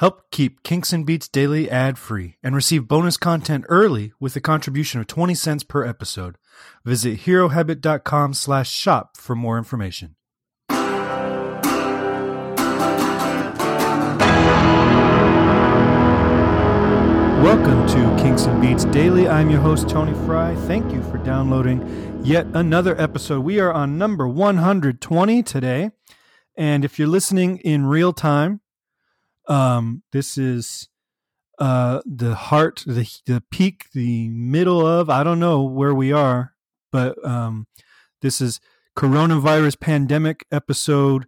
Help keep Kinks and Beats Daily ad free and receive bonus content early with a contribution of 20 cents per episode. Visit herohabit.com slash shop for more information. Welcome to Kinks and Beats Daily. I'm your host, Tony Fry. Thank you for downloading yet another episode. We are on number 120 today. And if you're listening in real time, um, this is uh, the heart, the, the peak, the middle of, I don't know where we are, but um, this is coronavirus pandemic episode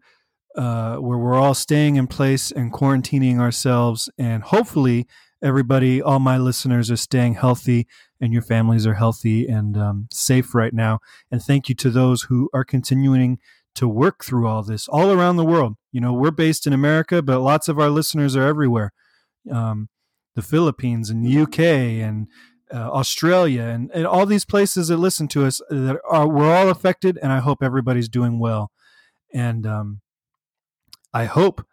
uh, where we're all staying in place and quarantining ourselves. And hopefully, everybody, all my listeners are staying healthy and your families are healthy and um, safe right now. And thank you to those who are continuing to work through all this all around the world. You know, we're based in America, but lots of our listeners are everywhere. Um, the Philippines and the UK and uh, Australia and, and all these places that listen to us that are we're all affected, and I hope everybody's doing well. And um, I hope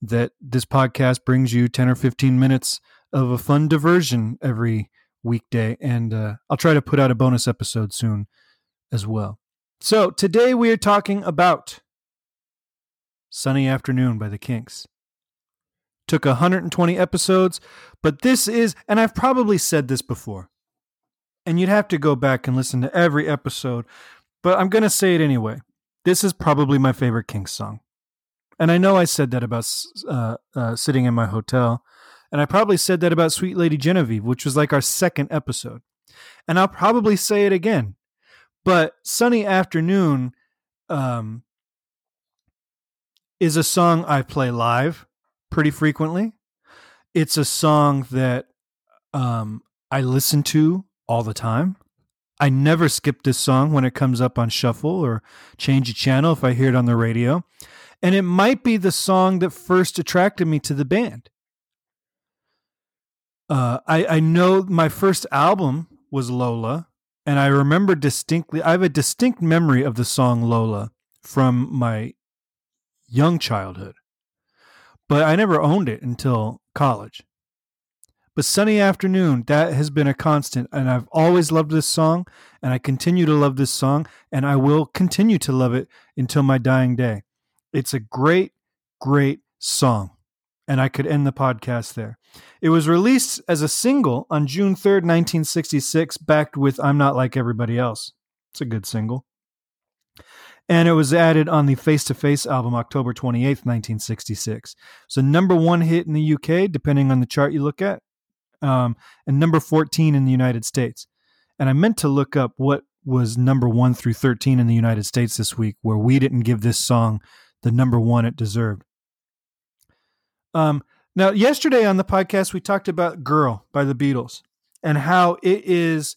that this podcast brings you ten or fifteen minutes of a fun diversion every weekday, and uh, I'll try to put out a bonus episode soon as well. So today we are talking about Sunny Afternoon by the Kinks. Took 120 episodes, but this is, and I've probably said this before, and you'd have to go back and listen to every episode, but I'm going to say it anyway. This is probably my favorite Kinks song. And I know I said that about uh, uh, sitting in my hotel, and I probably said that about Sweet Lady Genevieve, which was like our second episode. And I'll probably say it again. But Sunny Afternoon um, is a song I play live pretty frequently. It's a song that um, I listen to all the time. I never skip this song when it comes up on shuffle or change a channel if I hear it on the radio. And it might be the song that first attracted me to the band. Uh, I, I know my first album was Lola, and I remember distinctly, I have a distinct memory of the song Lola from my young childhood, but I never owned it until college. But Sunny Afternoon, that has been a constant, and I've always loved this song, and I continue to love this song, and I will continue to love it until my dying day. It's a great, great song, and I could end the podcast there. It was released as a single on June 3rd, 1966, backed with I'm Not Like Everybody Else. It's a good single and it was added on the Face to Face album October 28th, 1966. So, number one hit in the UK, depending on the chart you look at, um, and number 14 in the United States. And I meant to look up what was number one through 13 in the United States this week, where we didn't give this song the number one it deserved. Um, now, yesterday on the podcast, we talked about Girl by the Beatles and how it is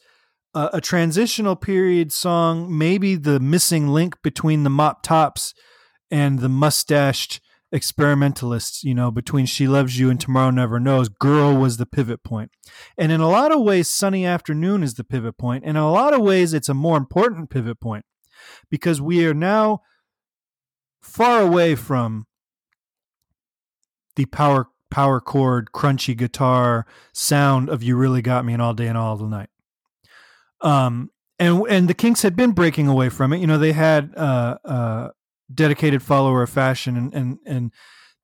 a, a transitional period song, maybe the missing link between the mop tops and the mustached experimentalists, you know, between She Loves You and Tomorrow Never Knows, Girl was the pivot point. And in a lot of ways, Sunny Afternoon is the pivot point. And in a lot of ways, it's a more important pivot point because we are now far away from the power power chord, crunchy guitar sound of You Really Got Me and All Day and All the Night. Um, and and the Kinks had been breaking away from it. You know, they had uh, uh, dedicated follower of fashion, and and and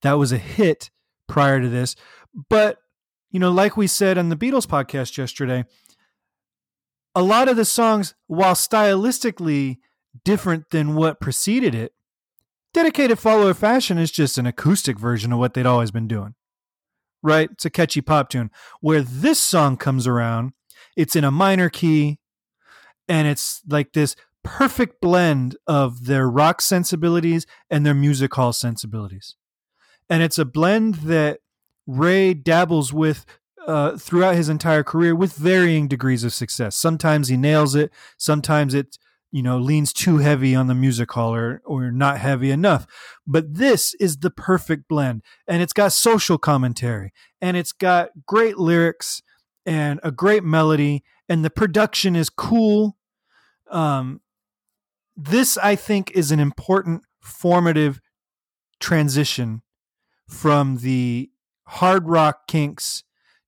that was a hit prior to this. But you know, like we said on the Beatles podcast yesterday, a lot of the songs, while stylistically different than what preceded it, dedicated follower fashion is just an acoustic version of what they'd always been doing. Right? It's a catchy pop tune. Where this song comes around, it's in a minor key and it's like this perfect blend of their rock sensibilities and their music hall sensibilities. And it's a blend that Ray dabbles with uh, throughout his entire career with varying degrees of success. Sometimes he nails it, sometimes it you know leans too heavy on the music hall or, or not heavy enough. But this is the perfect blend, and it's got social commentary, and it's got great lyrics and a great melody, and the production is cool um, this, I think, is an important formative transition from the hard rock kinks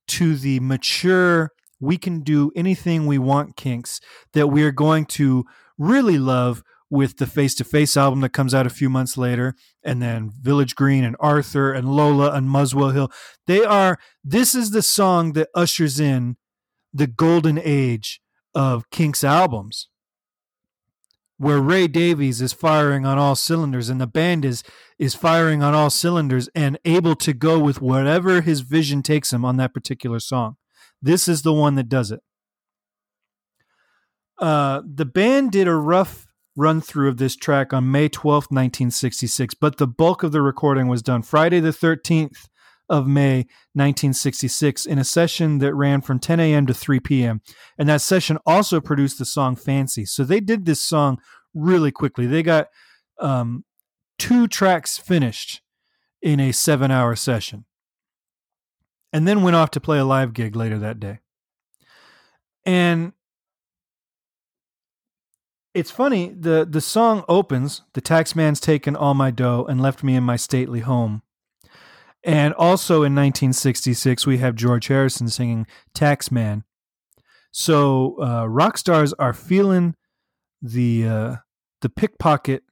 to the mature, we can do anything we want kinks that we are going to really love with the Face to Face album that comes out a few months later, and then Village Green and Arthur and Lola and Muswell Hill. They are, this is the song that ushers in the golden age of Kinks albums, where Ray Davies is firing on all cylinders and the band is is firing on all cylinders and able to go with whatever his vision takes him on that particular song. This is the one that does it. Uh, the band did a rough run through of this track on May 12th, 1966, but the bulk of the recording was done Friday the 13th of May 1966 in a session that ran from 10 a.m. to 3 p.m. And that session also produced the song Fancy. So they did this song really quickly. They got um, two tracks finished in a seven hour session and then went off to play a live gig later that day. And it's funny the the song opens the tax man's taken all my dough and left me in my stately home. And also in 1966 we have george harrison singing tax man. So uh, rock stars are feeling the uh, the pickpocket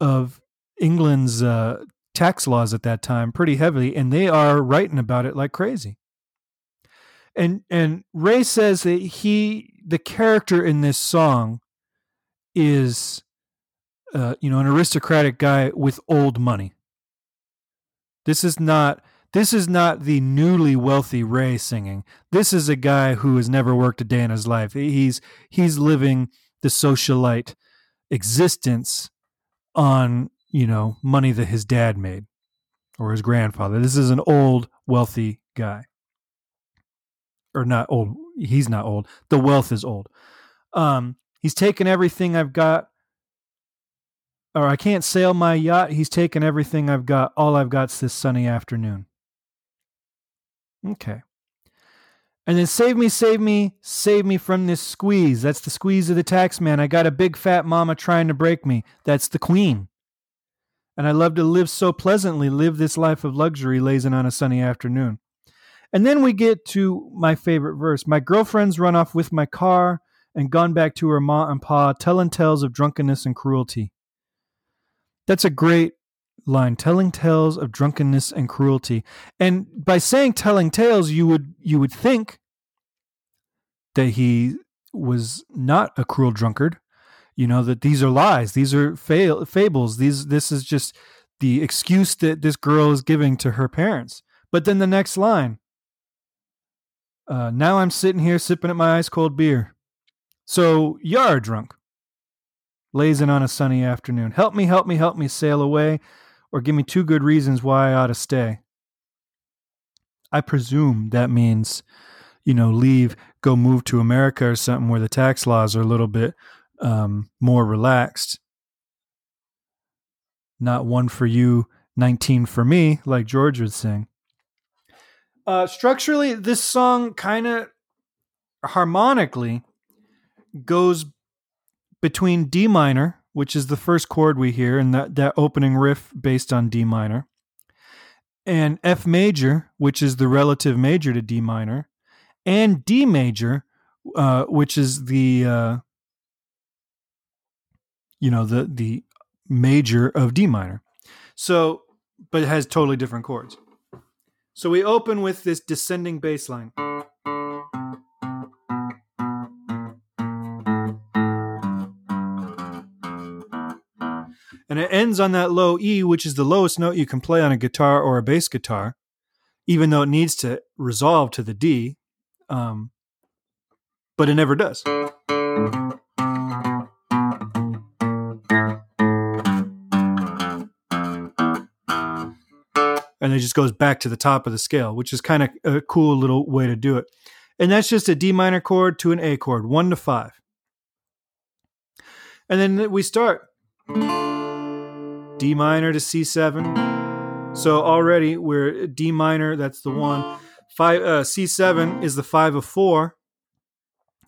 of england's uh, tax laws at that time pretty heavily and they are writing about it like crazy. And and ray says that he the character in this song is uh, you know an aristocratic guy with old money. This is not this is not the newly wealthy Ray singing. This is a guy who has never worked a day in his life. He's he's living the socialite existence on you know money that his dad made or his grandfather. This is an old wealthy guy, or not old. He's not old. The wealth is old. Um, He's taken everything I've got. Or I can't sail my yacht. He's taken everything I've got. All I've got's this sunny afternoon. Okay. And then save me, save me, save me from this squeeze. That's the squeeze of the tax man. I got a big fat mama trying to break me. That's the queen. And I love to live so pleasantly, live this life of luxury, lazing on a sunny afternoon. And then we get to my favorite verse. My girlfriend's run off with my car and gone back to her ma and pa, telling tales of drunkenness and cruelty. That's a great line, telling tales of drunkenness and cruelty. And by saying telling tales, you would you would think that he was not a cruel drunkard. You know that these are lies, these are fables. These this is just the excuse that this girl is giving to her parents. But then the next line. Uh, now I'm sitting here sipping at my ice cold beer. So you're drunk, lazing on a sunny afternoon. Help me, help me, help me sail away, or give me two good reasons why I ought to stay. I presume that means, you know, leave, go move to America or something where the tax laws are a little bit um, more relaxed. Not one for you, 19 for me, like George would sing. Uh, structurally, this song kind of harmonically goes between D minor, which is the first chord we hear, and that, that opening riff based on D minor, and F major, which is the relative major to D minor, and D major, uh, which is the uh, you know the the major of D minor. So, but it has totally different chords. So we open with this descending bass line. Ends on that low E, which is the lowest note you can play on a guitar or a bass guitar, even though it needs to resolve to the D. Um, but it never does. And it just goes back to the top of the scale, which is kind of a cool little way to do it. And that's just a D minor chord to an A chord, one to five. And then we start. D minor to C7. So already we're D minor, that's the one. Five uh, C7 is the five of four,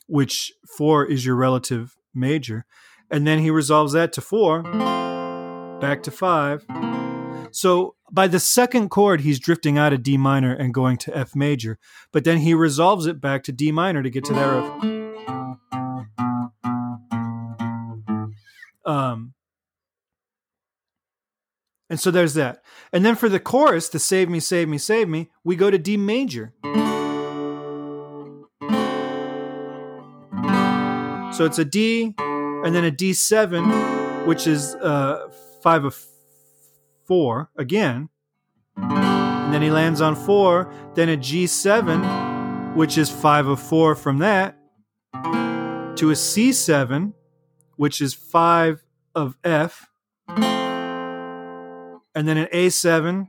which four is your relative major. And then he resolves that to four, back to five. So by the second chord, he's drifting out of D minor and going to F major, but then he resolves it back to D minor to get to riff. Um, and so there's that. And then for the chorus, to Save Me, Save Me, Save Me, we go to D major. So it's a D and then a D7, which is uh, five of four again. And then he lands on four, then a G7, which is five of four from that, to a C7, which is five of F and then an A7,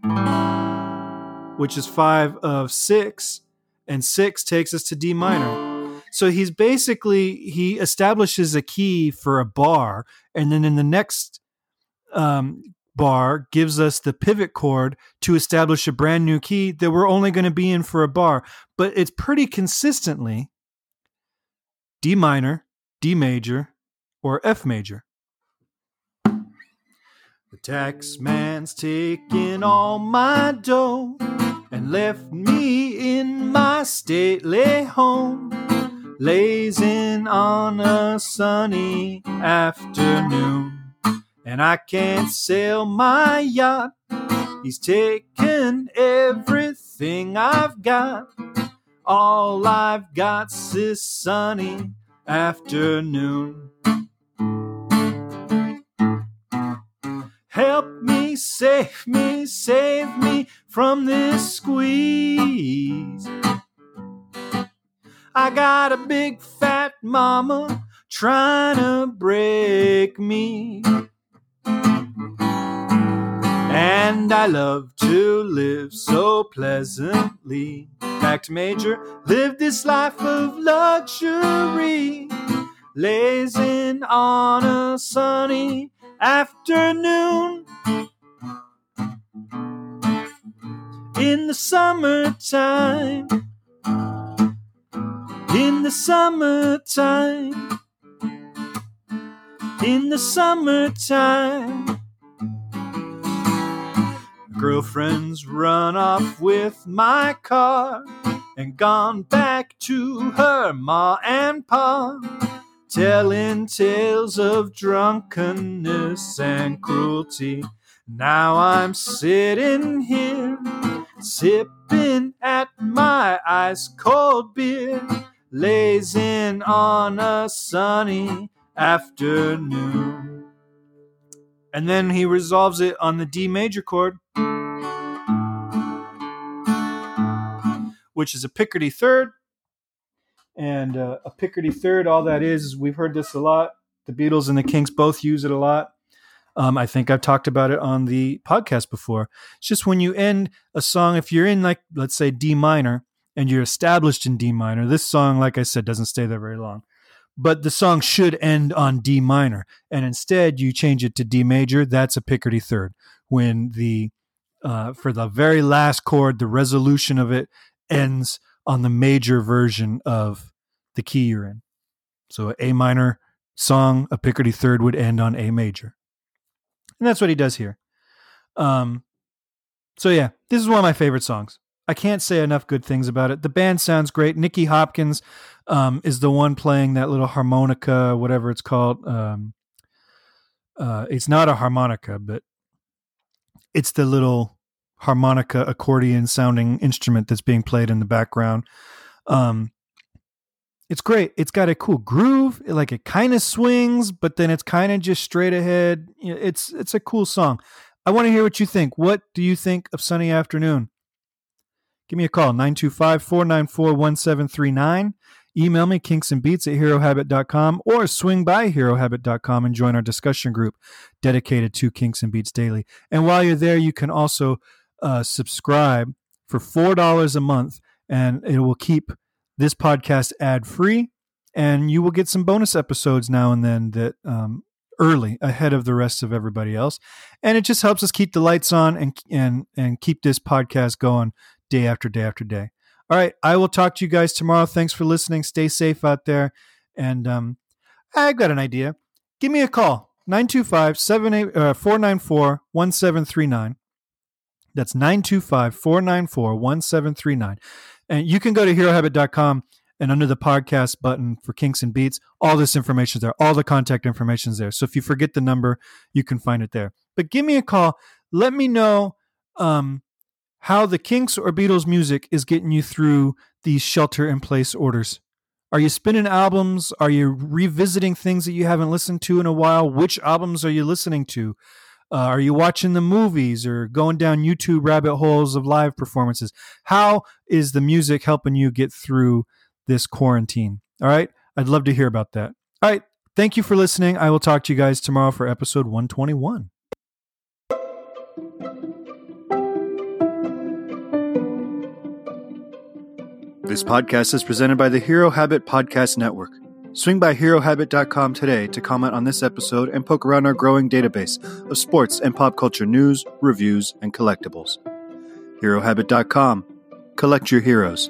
which is five of six, and six takes us to D minor. So he's basically he establishes a key for a bar, and then in the next um, bar gives us the pivot chord to establish a brand new key that we're only going to be in for a bar. But it's pretty consistently D minor, D major, or F major. The tax man's taken all my dough and left me in my stately home, lazing on a sunny afternoon. And I can't sail my yacht. He's taken everything I've got. All I've got's this sunny afternoon. Save me, save me from this squeeze. I got a big fat mama trying to break me. And I love to live so pleasantly. Back to Major, live this life of luxury, lazing on a sunny afternoon in the summertime. In the summertime. In the summertime. Girlfriend's run off with my car and gone back to her ma and pa telling tales of drunkenness and cruelty. Now I'm sitting here, sipping at my ice cold beer, lazing on a sunny afternoon. And then he resolves it on the D major chord, which is a Picardy third and uh, a Picardy third. All that is, is we've heard this a lot. The Beatles and the Kinks both use it a lot. Um, I think I've talked about it on the podcast before. It's just when you end a song, if you're in like let's say D minor and you're established in D minor, this song, like I said, doesn't stay there very long. But the song should end on D minor, and instead you change it to D major. That's a Picardy third. When the uh, for the very last chord, the resolution of it ends on the major version of the key you're in. So A minor song, a Picardy third would end on A major. And that's what he does here. Um, so yeah, this is one of my favorite songs. I can't say enough good things about it. The band sounds great. Nicky Hopkins um, is the one playing that little harmonica, whatever it's called. Um, uh, it's not a harmonica, but it's the little harmonica accordion sounding instrument that's being played in the background. Um, it's great. It's got a cool groove. Like it kind of swings, but then it's kind of just straight ahead. It's it's a cool song. I want to hear what you think. What do you think of Sunny Afternoon? Give me a call, 925 494 1739. Email me, kinksandbeats at herohabit.com, or swing by herohabit.com and join our discussion group dedicated to Kinks and Beats Daily. And while you're there, you can also uh, subscribe for $4 a month, and it will keep this podcast ad free. And you will get some bonus episodes now and then that um, early ahead of the rest of everybody else. And it just helps us keep the lights on and, and, and keep this podcast going day after day after day. All right. I will talk to you guys tomorrow. Thanks for listening. Stay safe out there. And um, I've got an idea. Give me a call 925 494 1739 That's 925 494 1739. And you can go to herohabit.com and under the podcast button for Kinks and Beats, all this information is there. All the contact information is there. So if you forget the number, you can find it there. But give me a call. Let me know um, how the Kinks or Beatles music is getting you through these shelter in place orders. Are you spinning albums? Are you revisiting things that you haven't listened to in a while? Which albums are you listening to? Uh, are you watching the movies or going down YouTube rabbit holes of live performances? How is the music helping you get through this quarantine? All right. I'd love to hear about that. All right. Thank you for listening. I will talk to you guys tomorrow for episode 121. This podcast is presented by the Hero Habit Podcast Network. Swing by HeroHabit.com today to comment on this episode and poke around our growing database of sports and pop culture news, reviews, and collectibles. HeroHabit.com. Collect your heroes.